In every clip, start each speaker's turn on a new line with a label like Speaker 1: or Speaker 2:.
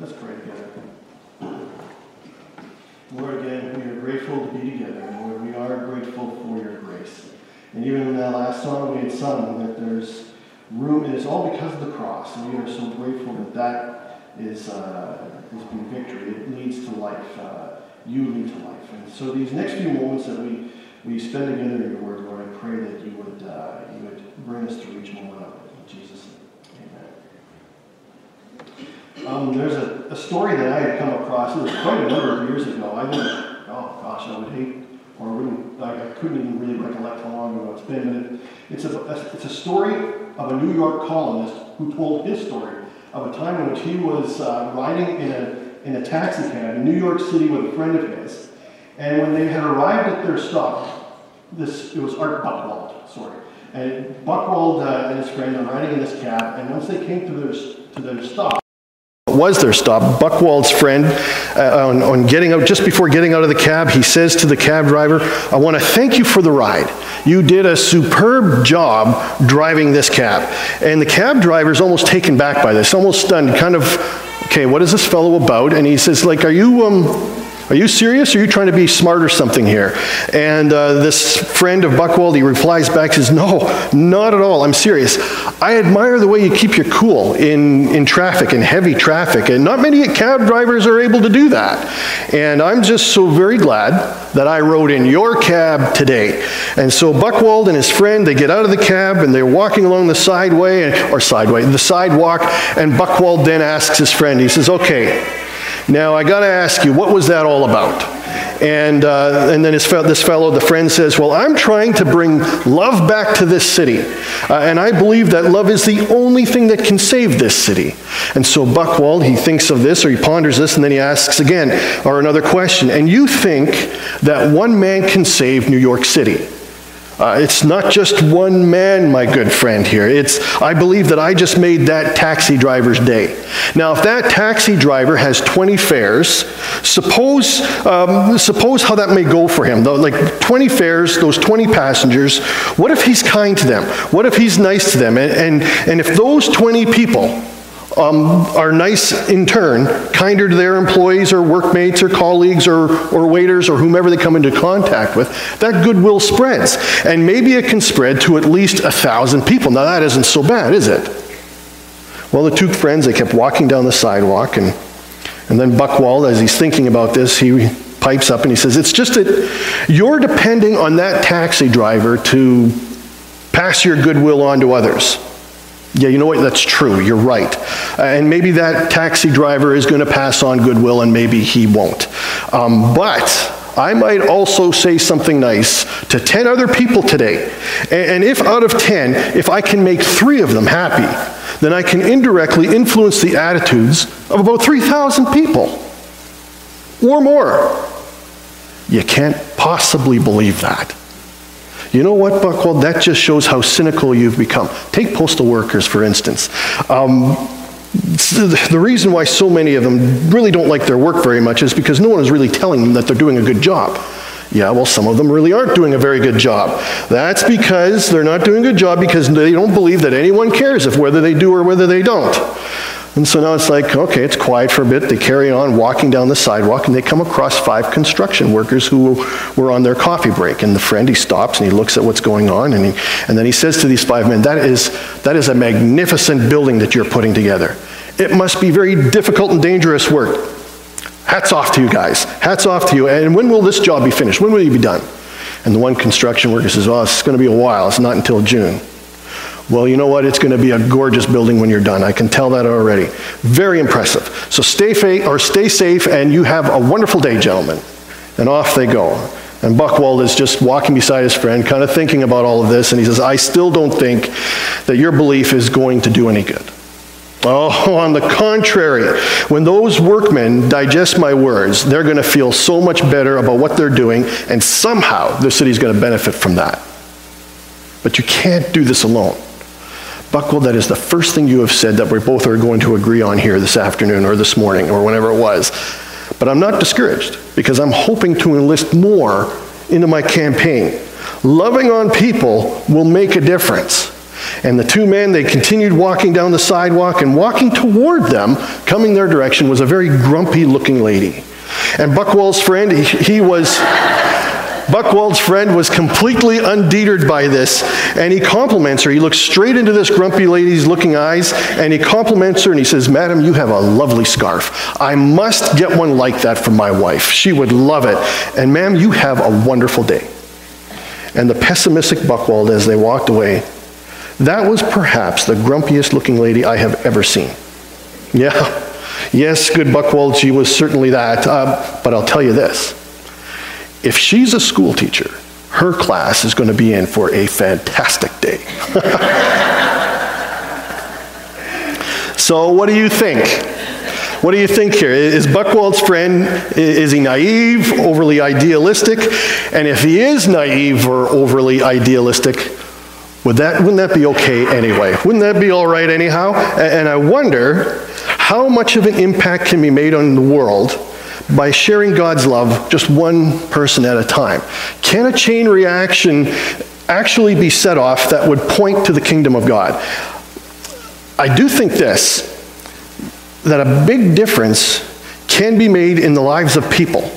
Speaker 1: Let's pray together. Lord, again, we are grateful to be together, and Lord, we are grateful for your grace. And even in that last song we had sung, that there's room, it is all because of the cross, and we are so grateful that that is, uh, has been victory. It leads to life. Uh, you lead to life. And so these next few moments that we, we spend together in your word, Lord, I pray that you would, uh, you would bring us to each moment of it. In Jesus'. Um, there's a, a story that I had come across, it was quite a number of years ago. I would, oh gosh, I would hate, or wouldn't, I, couldn't even really recollect how long ago it's been, but it, it's, a, it's a story of a New York columnist who told his story of a time in which he was uh, riding in a, in a taxi cab in New York City with a friend of his. And when they had arrived at their stop, this it was Art Buchwald, sorry. And Buchwald uh, and his friend are riding in this cab, and once they came to their, to their stop, was their stop. Buchwald's friend, uh, on, on, getting out, just before getting out of the cab, he says to the cab driver, I want to thank you for the ride. You did a superb job driving this cab. And the cab driver is almost taken back by this, almost stunned, kind of, okay, what is this fellow about? And he says, like, are you, um, are you serious? Are you trying to be smart or something here? And uh, this friend of Buchwald, he replies back, says, No, not at all. I'm serious. I admire the way you keep your cool in, in traffic, in heavy traffic. And not many cab drivers are able to do that. And I'm just so very glad that I rode in your cab today. And so Buchwald and his friend, they get out of the cab and they're walking along the sideway, or sideway, the sidewalk. And Buchwald then asks his friend, he says, Okay, now, I got to ask you, what was that all about? And, uh, and then his, this fellow, the friend, says, Well, I'm trying to bring love back to this city. Uh, and I believe that love is the only thing that can save this city. And so Buchwald, he thinks of this or he ponders this, and then he asks again, or another question. And you think that one man can save New York City? Uh, it's not just one man, my good friend here. It's, I believe that I just made that taxi driver's day. Now, if that taxi driver has 20 fares, suppose, um, suppose how that may go for him. Though, like 20 fares, those 20 passengers, what if he's kind to them? What if he's nice to them? And, and, and if those 20 people um, are nice in turn, kinder to their employees or workmates or colleagues or, or waiters or whomever they come into contact with, that goodwill spreads. And maybe it can spread to at least a thousand people. Now, that isn't so bad, is it? Well, the two friends, they kept walking down the sidewalk, and, and then Buchwald, as he's thinking about this, he pipes up and he says, It's just that you're depending on that taxi driver to pass your goodwill on to others. Yeah, you know what? That's true. You're right. Uh, and maybe that taxi driver is going to pass on goodwill and maybe he won't. Um, but I might also say something nice to 10 other people today. And, and if out of 10, if I can make three of them happy, then I can indirectly influence the attitudes of about 3,000 people or more. You can't possibly believe that. You know what, Buchwald? That just shows how cynical you've become. Take postal workers, for instance. Um, the reason why so many of them really don't like their work very much is because no one is really telling them that they're doing a good job. Yeah, well, some of them really aren't doing a very good job. That's because they're not doing a good job because they don't believe that anyone cares if whether they do or whether they don't. And so now it's like, okay, it's quiet for a bit. They carry on walking down the sidewalk and they come across five construction workers who were on their coffee break. And the friend, he stops and he looks at what's going on and, he, and then he says to these five men, that is, that is a magnificent building that you're putting together. It must be very difficult and dangerous work. Hats off to you guys. Hats off to you. And when will this job be finished? When will you be done? And the one construction worker says, well, it's going to be a while. It's not until June. Well, you know what? It's going to be a gorgeous building when you're done. I can tell that already. Very impressive. So stay, fa- or stay safe, and you have a wonderful day, gentlemen. And off they go. And Buchwald is just walking beside his friend, kind of thinking about all of this, and he says, I still don't think that your belief is going to do any good. Oh, on the contrary, when those workmen digest my words, they're going to feel so much better about what they're doing, and somehow the city's going to benefit from that. But you can't do this alone. Buchwald, that is the first thing you have said that we both are going to agree on here this afternoon or this morning or whenever it was. But I'm not discouraged because I'm hoping to enlist more into my campaign. Loving on people will make a difference. And the two men, they continued walking down the sidewalk, and walking toward them, coming their direction, was a very grumpy looking lady. And Buchwald's friend, he, he was. Buchwald's friend was completely undeterred by this, and he compliments her. He looks straight into this grumpy lady's looking eyes, and he compliments her, and he says, Madam, you have a lovely scarf. I must get one like that for my wife. She would love it. And, ma'am, you have a wonderful day. And the pessimistic Buchwald, as they walked away, that was perhaps the grumpiest looking lady I have ever seen. Yeah, yes, good Buchwald, she was certainly that. Uh, but I'll tell you this if she's a school teacher, her class is going to be in for a fantastic day. so, what do you think? What do you think here? Is Buchwald's friend, is he naive, overly idealistic? And if he is naive or overly idealistic, would that, wouldn't that be okay anyway? Wouldn't that be all right anyhow? And I wonder how much of an impact can be made on the world by sharing God's love just one person at a time? Can a chain reaction actually be set off that would point to the kingdom of God? I do think this that a big difference can be made in the lives of people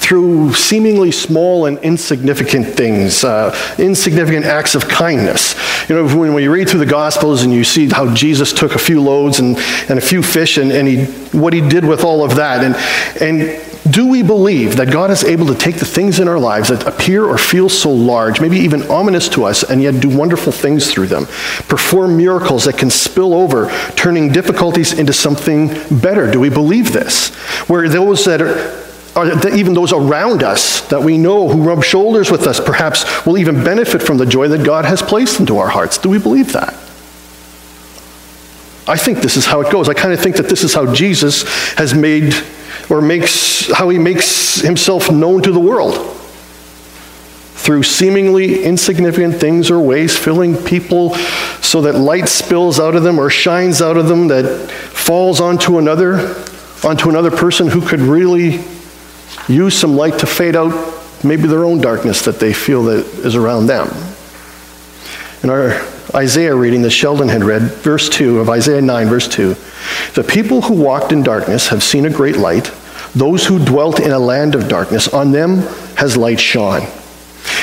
Speaker 1: through seemingly small and insignificant things, uh, insignificant acts of kindness. You know, when, when you read through the Gospels and you see how Jesus took a few loaves and, and a few fish and, and he, what he did with all of that, and, and do we believe that God is able to take the things in our lives that appear or feel so large, maybe even ominous to us, and yet do wonderful things through them? Perform miracles that can spill over, turning difficulties into something better. Do we believe this? Where those that are even those around us that we know who rub shoulders with us perhaps will even benefit from the joy that God has placed into our hearts. Do we believe that? I think this is how it goes. I kind of think that this is how Jesus has made or makes how he makes himself known to the world. Through seemingly insignificant things or ways, filling people so that light spills out of them or shines out of them that falls onto another, onto another person who could really use some light to fade out maybe their own darkness that they feel that is around them. In our Isaiah reading that Sheldon had read, verse 2 of Isaiah 9, verse 2, the people who walked in darkness have seen a great light. Those who dwelt in a land of darkness, on them has light shone.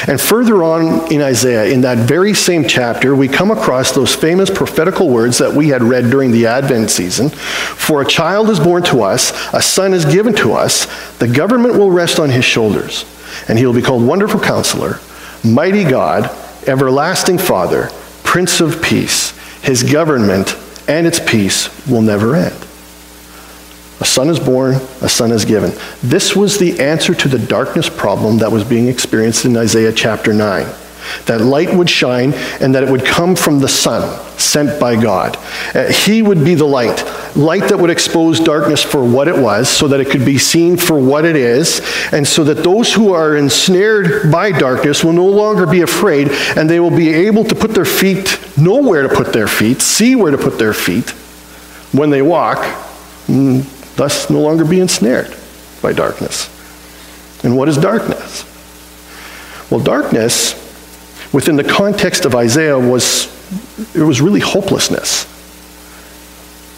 Speaker 1: And further on in Isaiah, in that very same chapter, we come across those famous prophetical words that we had read during the Advent season For a child is born to us, a son is given to us, the government will rest on his shoulders, and he will be called Wonderful Counselor, Mighty God, Everlasting Father, Prince of Peace. His government and its peace will never end. A son is born, a son is given. This was the answer to the darkness problem that was being experienced in Isaiah chapter 9 that light would shine and that it would come from the Son sent by God. Uh, he would be the light, light that would expose darkness for what it was, so that it could be seen for what it is, and so that those who are ensnared by darkness will no longer be afraid and they will be able to put their feet, know where to put their feet, see where to put their feet when they walk, and thus no longer be ensnared by darkness. And what is darkness? Well, darkness within the context of Isaiah was it was really hopelessness.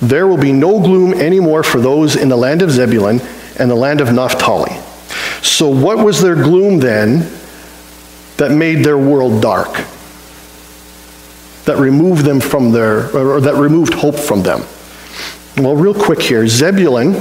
Speaker 1: There will be no gloom anymore for those in the land of Zebulun and the land of Naphtali. So what was their gloom then that made their world dark? That removed them from their or that removed hope from them. Well, real quick here, Zebulun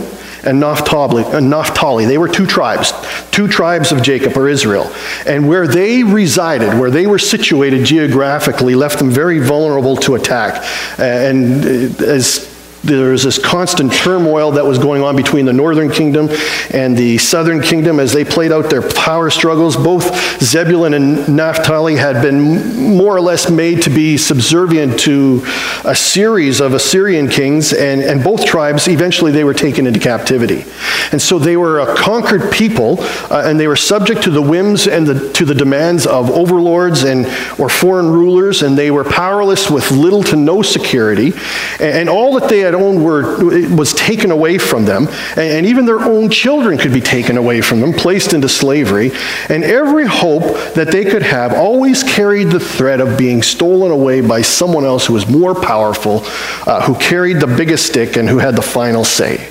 Speaker 1: and Naphtali, and uh, Naphtali. They were two tribes, two tribes of Jacob or Israel. And where they resided, where they were situated geographically, left them very vulnerable to attack. And uh, as there was this constant turmoil that was going on between the northern kingdom and the southern kingdom as they played out their power struggles. Both Zebulun and Naphtali had been more or less made to be subservient to a series of Assyrian kings, and, and both tribes eventually they were taken into captivity. And so they were a conquered people, uh, and they were subject to the whims and the, to the demands of overlords and or foreign rulers, and they were powerless with little to no security. And, and all that they had owned were, was taken away from them, and even their own children could be taken away from them, placed into slavery, and every hope that they could have always carried the threat of being stolen away by someone else who was more powerful, uh, who carried the biggest stick, and who had the final say.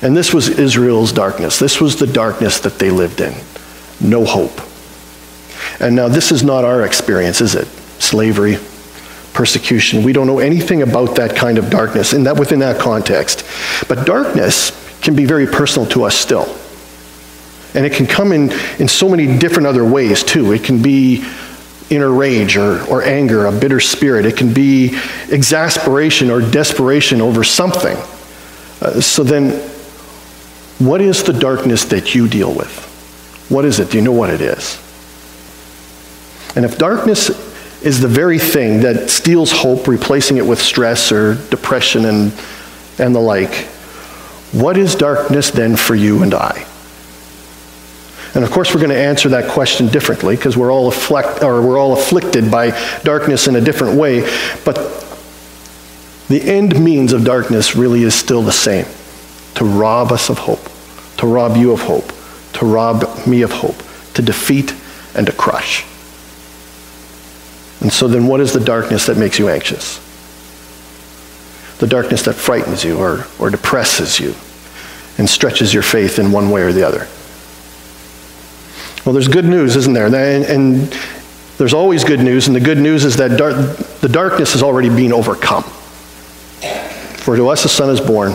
Speaker 1: And this was Israel's darkness. This was the darkness that they lived in. No hope. And now, this is not our experience, is it? Slavery, persecution. We don't know anything about that kind of darkness in that, within that context. But darkness can be very personal to us still. And it can come in, in so many different other ways, too. It can be inner rage or, or anger, a bitter spirit. It can be exasperation or desperation over something. Uh, so then, what is the darkness that you deal with? What is it? Do you know what it is? And if darkness is the very thing that steals hope, replacing it with stress or depression and, and the like. What is darkness then for you and I? And of course, we're going to answer that question differently because we're all afflict, or we're all afflicted by darkness in a different way. But the end means of darkness really is still the same: to rob us of hope, to rob you of hope, to rob me of hope, to defeat and to crush. And so then, what is the darkness that makes you anxious? The darkness that frightens you or, or depresses you and stretches your faith in one way or the other. Well, there's good news, isn't there? And, and there's always good news, and the good news is that dar- the darkness is already being overcome. For to us a son is born,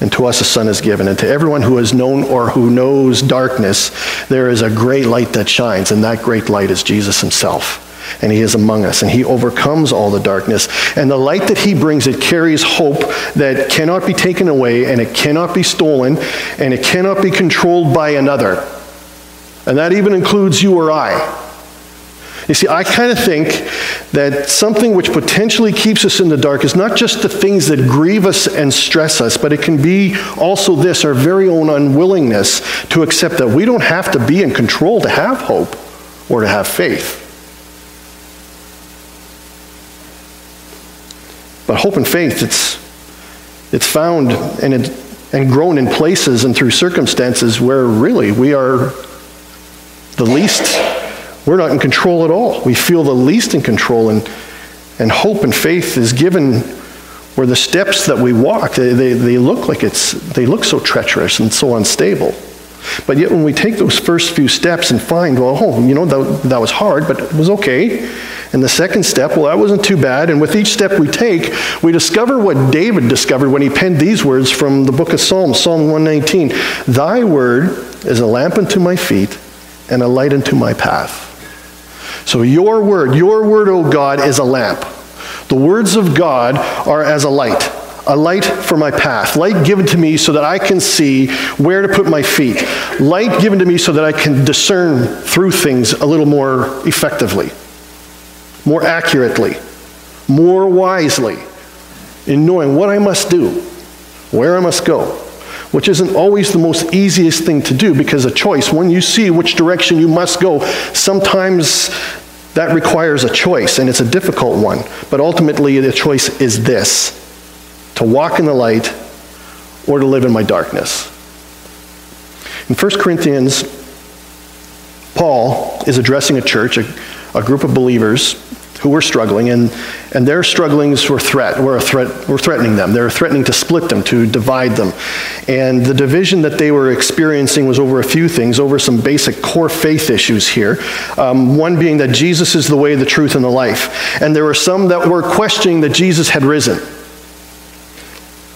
Speaker 1: and to us a son is given. And to everyone who has known or who knows darkness, there is a great light that shines, and that great light is Jesus himself and he is among us and he overcomes all the darkness. And the light that he brings it carries hope that cannot be taken away and it cannot be stolen and it cannot be controlled by another. And that even includes you or i. You see i kind of think that something which potentially keeps us in the dark is not just the things that grieve us and stress us but it can be also this our very own unwillingness to accept that we don't have to be in control to have hope or to have faith But hope and faith, it's, it's found and, it, and grown in places and through circumstances where really we are the least, we're not in control at all. We feel the least in control, and, and hope and faith is given where the steps that we walk, they, they, they look like it's, they look so treacherous and so unstable. But yet, when we take those first few steps and find, well, oh, you know, that, that was hard, but it was okay. And the second step, well, that wasn't too bad. And with each step we take, we discover what David discovered when he penned these words from the book of Psalms, Psalm 119 Thy word is a lamp unto my feet and a light unto my path. So, your word, your word, O God, is a lamp. The words of God are as a light a light for my path, light given to me so that I can see where to put my feet, light given to me so that I can discern through things a little more effectively, more accurately, more wisely, in knowing what I must do, where I must go, which isn't always the most easiest thing to do because a choice, when you see which direction you must go, sometimes that requires a choice and it's a difficult one. But ultimately, the choice is this to walk in the light or to live in my darkness. In 1 Corinthians, Paul is addressing a church, a, a group of believers who were struggling, and, and their strugglings were, threat, were, threat, were threatening them. They were threatening to split them, to divide them. And the division that they were experiencing was over a few things, over some basic core faith issues here. Um, one being that Jesus is the way, the truth, and the life. And there were some that were questioning that Jesus had risen.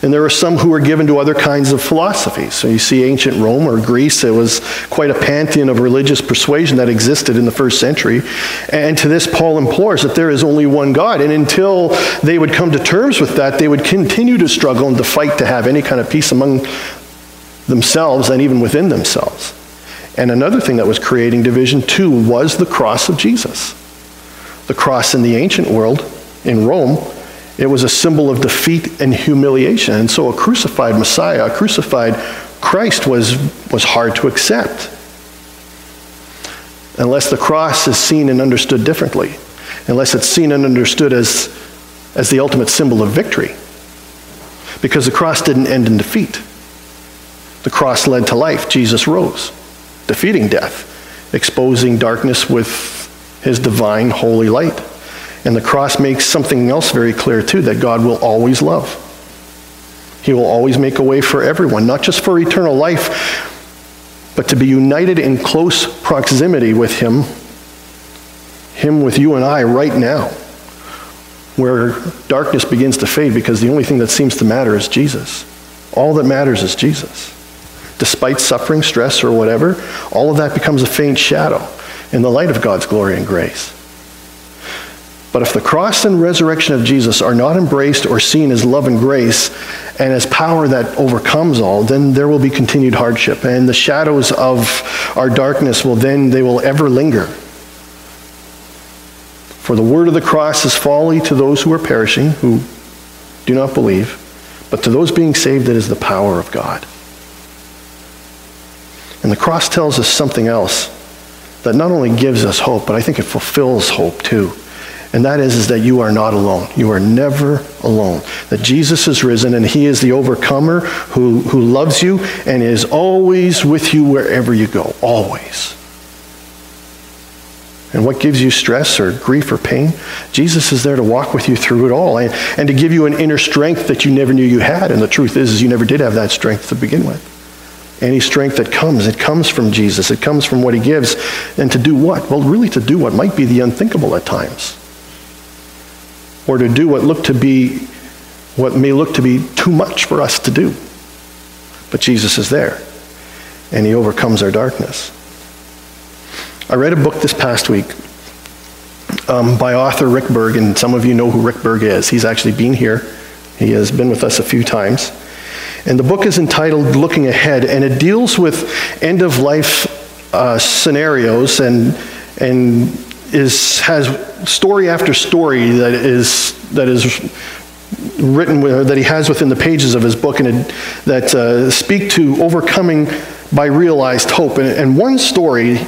Speaker 1: And there were some who were given to other kinds of philosophies. So you see ancient Rome or Greece, it was quite a pantheon of religious persuasion that existed in the first century. And to this, Paul implores that there is only one God. And until they would come to terms with that, they would continue to struggle and to fight to have any kind of peace among themselves and even within themselves. And another thing that was creating division, too, was the cross of Jesus. The cross in the ancient world, in Rome, it was a symbol of defeat and humiliation. And so a crucified Messiah, a crucified Christ was, was hard to accept. Unless the cross is seen and understood differently, unless it's seen and understood as, as the ultimate symbol of victory. Because the cross didn't end in defeat. The cross led to life. Jesus rose, defeating death, exposing darkness with his divine holy light. And the cross makes something else very clear too that God will always love. He will always make a way for everyone, not just for eternal life, but to be united in close proximity with him, him with you and I right now, where darkness begins to fade because the only thing that seems to matter is Jesus. All that matters is Jesus despite suffering, stress, or whatever, all of that becomes a faint shadow in the light of God's glory and grace. But if the cross and resurrection of Jesus are not embraced or seen as love and grace and as power that overcomes all, then there will be continued hardship. And the shadows of our darkness will then, they will ever linger. For the word of the cross is folly to those who are perishing, who do not believe, but to those being saved, it is the power of God. And the cross tells us something else that not only gives us hope, but I think it fulfills hope too. And that is, is that you are not alone. You are never alone. That Jesus is risen and he is the overcomer who, who loves you and is always with you wherever you go. Always. And what gives you stress or grief or pain? Jesus is there to walk with you through it all and, and to give you an inner strength that you never knew you had. And the truth is, is you never did have that strength to begin with. Any strength that comes, it comes from Jesus. It comes from what he gives. And to do what? Well, really to do what might be the unthinkable at times. Or to do what look to be what may look to be too much for us to do. But Jesus is there. And he overcomes our darkness. I read a book this past week um, by author Rick Berg, and some of you know who Rick Berg is. He's actually been here. He has been with us a few times. And the book is entitled Looking Ahead, and it deals with end of life uh, scenarios and, and is, has story after story that is, that is written with, that he has within the pages of his book and it, that uh, speak to overcoming by realized hope. And, and one story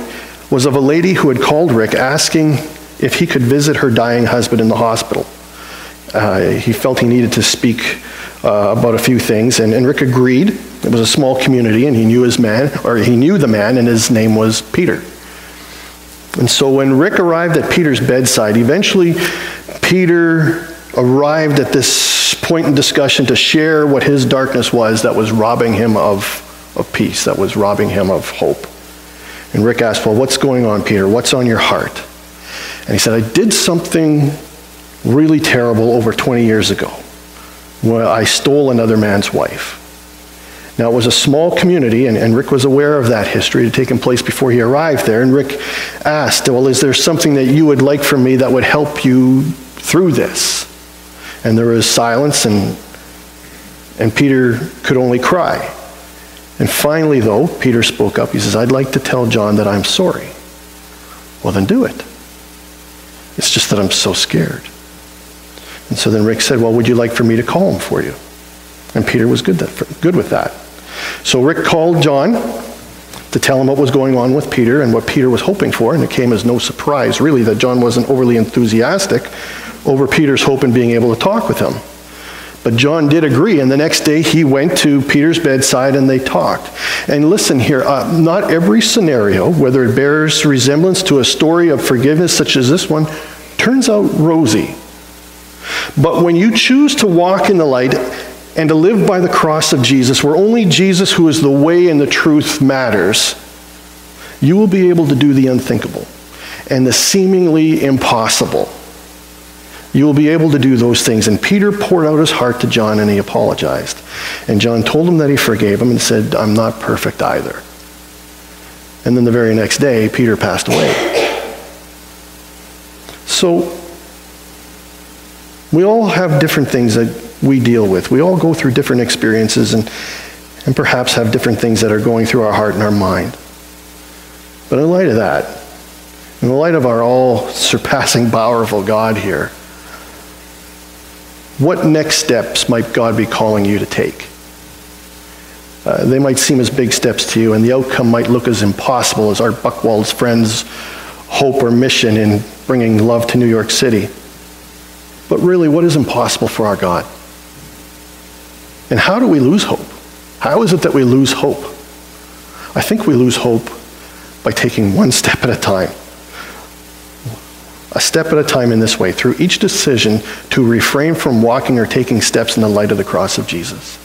Speaker 1: was of a lady who had called Rick asking if he could visit her dying husband in the hospital. Uh, he felt he needed to speak uh, about a few things, and, and Rick agreed. It was a small community, and he knew his man, or he knew the man, and his name was Peter. And so when Rick arrived at Peter's bedside, eventually Peter arrived at this point in discussion to share what his darkness was that was robbing him of, of peace, that was robbing him of hope. And Rick asked, Well, what's going on, Peter? What's on your heart? And he said, I did something really terrible over 20 years ago when I stole another man's wife. Now, it was a small community, and, and Rick was aware of that history. Had taken place before he arrived there. And Rick asked, Well, is there something that you would like from me that would help you through this? And there was silence, and, and Peter could only cry. And finally, though, Peter spoke up. He says, I'd like to tell John that I'm sorry. Well, then do it. It's just that I'm so scared. And so then Rick said, Well, would you like for me to call him for you? And Peter was good, that, good with that. So Rick called John to tell him what was going on with Peter and what Peter was hoping for. And it came as no surprise, really, that John wasn't overly enthusiastic over Peter's hope in being able to talk with him. But John did agree, and the next day he went to Peter's bedside and they talked. And listen here, uh, not every scenario, whether it bears resemblance to a story of forgiveness such as this one, turns out rosy. But when you choose to walk in the light and to live by the cross of Jesus, where only Jesus, who is the way and the truth, matters, you will be able to do the unthinkable and the seemingly impossible. You will be able to do those things. And Peter poured out his heart to John and he apologized. And John told him that he forgave him and said, I'm not perfect either. And then the very next day, Peter passed away. So we all have different things that we deal with. We all go through different experiences and, and perhaps have different things that are going through our heart and our mind. But in light of that, in the light of our all surpassing powerful God here, what next steps might God be calling you to take? Uh, they might seem as big steps to you, and the outcome might look as impossible as Art Buchwald's friends' hope or mission in bringing love to New York City. But really, what is impossible for our God? And how do we lose hope? How is it that we lose hope? I think we lose hope by taking one step at a time. A step at a time in this way, through each decision to refrain from walking or taking steps in the light of the cross of Jesus.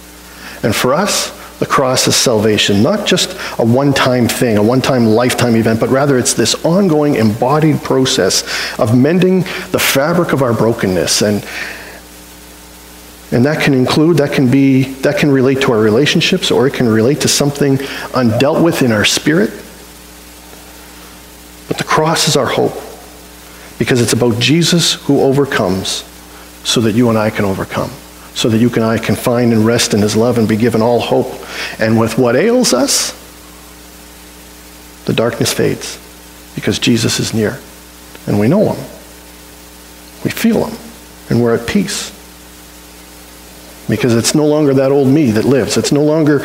Speaker 1: And for us, the cross is salvation, not just a one time thing, a one time lifetime event, but rather it's this ongoing embodied process of mending the fabric of our brokenness. And, and that can include, that can be, that can relate to our relationships, or it can relate to something undealt with in our spirit. But the cross is our hope because it's about Jesus who overcomes so that you and I can overcome so that you and I can find and rest in his love and be given all hope. And with what ails us, the darkness fades because Jesus is near. And we know him. We feel him. And we're at peace. Because it's no longer that old me that lives. It's no longer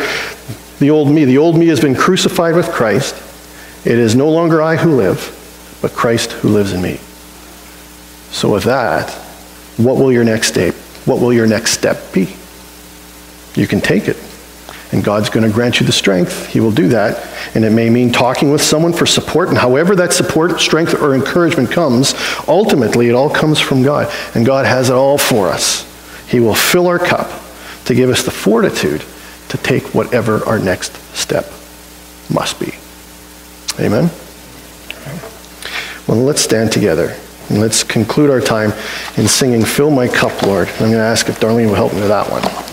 Speaker 1: the old me. The old me has been crucified with Christ. It is no longer I who live, but Christ who lives in me. So with that, what will your next step? what will your next step be? You can take it. And God's going to grant you the strength. He will do that. And it may mean talking with someone for support. And however that support, strength, or encouragement comes, ultimately it all comes from God. And God has it all for us. He will fill our cup to give us the fortitude to take whatever our next step must be. Amen? Well, let's stand together. And let's conclude our time in singing Fill My Cup, Lord. I'm going to ask if Darlene will help me with that one.